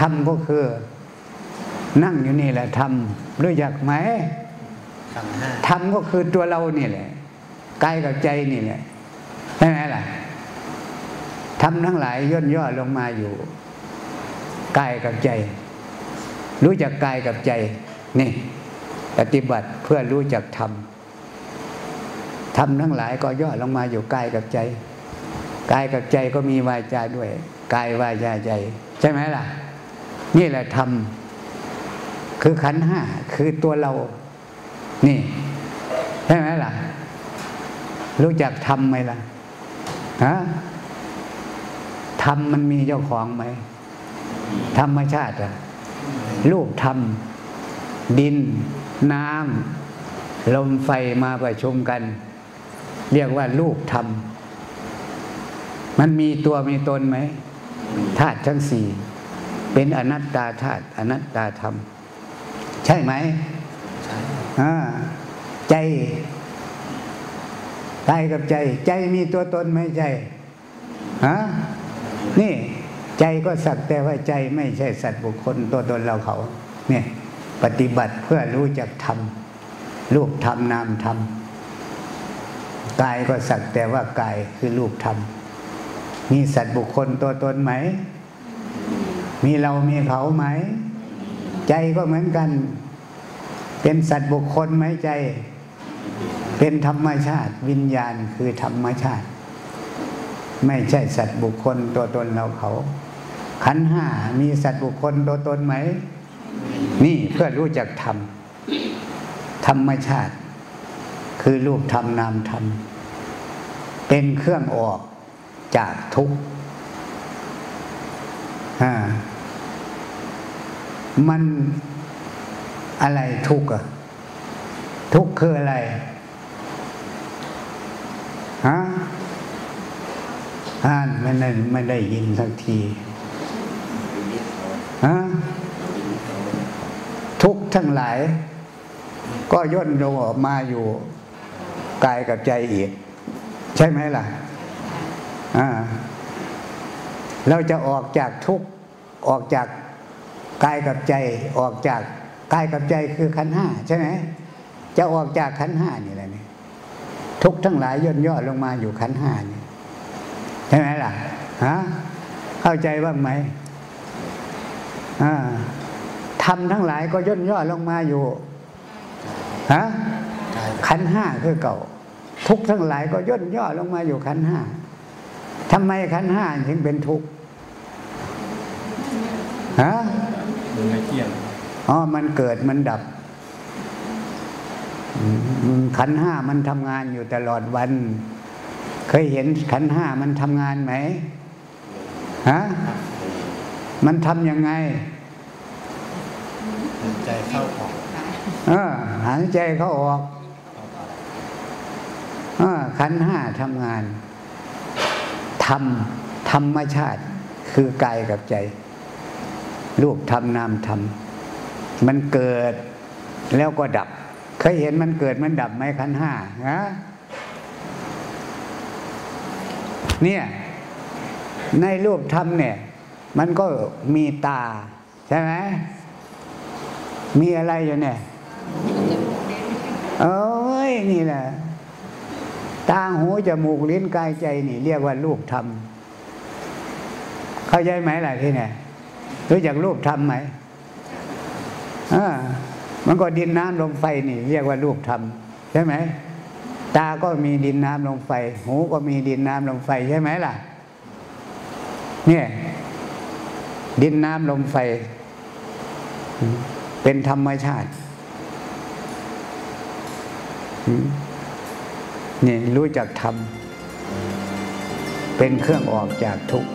ธรรมก็คือ นั่งอยู่นี่แหละธรรมรู้จักไหมขันธ์ห้าธรรมก็คือตัวเรานี่แหละกายกับใจนี่แหละใช่ไหมล่ะธรรมทั้งหลายย่นย่อลงมาอยู่กายกับใจ รู้จักกายกับใจ นี่ ปฏิบัติเพื่อรู้จักธรรมธรรมทั้งหลายก็ย่อลงมาอยู่กายกับใจกายกับใจก็มีวาจาด้วยกายวาจาใจ ใช่ไหมล่ะ นี่แหละธรรมคือขันห้าคือตัวเรา นี่ใช่ไหมล่ะ รู้จักธรรมไหมล่ะฮะธรรมมันมีเจ้าของไหม ธรรมชาติอะรูปธรรม ดิน น้ำลมไฟมาประชุมกัน เรียกว่ารูปธรรม มันมีตัวมีตนไหมธาตุทั้งสี่ เป็นอนัตตาธาตุอนัตตาธรรม ใช่ไหมใช่อ่าใจกายกับใจ ใจมีตัวตนไหมใจฮะนี่ใจก็สักแต่ว่าใจไม่ใช่สัตว์บุคคลตัวตนเราเขา เนี่ย ปฏิบัติเพื่อรู้จักธรรมรูปธรรมนามธรรมกายก็สักแต่ว่ากายคือรูปธรรมมีสัตว์บุคคลตัวตนไหม มีเรามีเขาไหม ใจก็เหมือนกัน เป็นสัตว์บุคคลไหมใจ เป็นธรรมชาติ วิญญาณคือธรรมชาติ ไม่ใช่สัตว์บุคคลตัวตนเราเขา ขันห้ามีสัตว์บุคคลตัวตนไหม นี่เพื่อรู้จักธรรมธรรมชาติ คือรูปธรรมนามธรรมเป็นเครื่องออกจากทุกข์ มันอะไรทุกข์อะทุกข์คืออะไรฮะอ่านไม่ได้ไม่ได้ยินสักทีฮะทุกข์ทั้งหลาย ก็ย่นลงออกมาอยู่กายกับใจอีก ใช่ไหมล่ะ อ่า เราจะออกจากทุกข์ออกจากกายกับใจออกจากกายกับใจคือขันห้าใช่ไหมจะออกจากขันห้านี่แหละนี่ทุกข์ทั้งหลายย่นย่อลงมาอยู่ขันห้านี่ใช่ไหมล่ะฮะเข้าใจบ้างไหมอ่าทำทั้งหลายก็ย่นย่อลงมาอยู่ฮะขันห้าคือเก่า ทุกข์ทั้งหลายก็ย่นย่อลงมาอยู่ขันห้าทำไมขันห้าถึงเป็นทุกข์ ฮะมันไม่เที่ยงอ๋อมันเกิดมันดับอืมขันธ์ห้ามันทำงานอยู่ตลอดวัน เคยเห็นขันธ์ห้ามันทำงานไหมฮะมันทำยังไงหายใจเข้าออกเออหายใจเข้าออกเออขันธ์ห้าทำงานทำธรรมชาติคือกายกับใจ รูปธรรมนามธรรม มันเกิดแล้วก็ดับ เคยเห็นมันเกิดมันดับไหมขันห้าฮะเนี่ยในรูปธรรมเนี่ย มันก็มีตา ใช่ไหมมีอะไรอยู่เนี่ยเอ้ยนี่แหละตาหูจมูกลิ้นกายใจนี่ เรียกว่ารูปธรรม เข้าใจไหมล่ะที่เนี่ย รู้จักรูปธรรมไหมอ่ามันก็ดินน้ำลมไฟนี่ เรียกว่ารูปธรรมใช่ไหมตาก็มีดินน้ำลมไฟ หูก็มีดินน้ำลมไฟใช่ไหมล่ะ เนี่ย ดินน้ำลมไฟ เป็นธรรมชาติอืมนี่รู้จักทำเป็นเครื่องออกจากทุกข์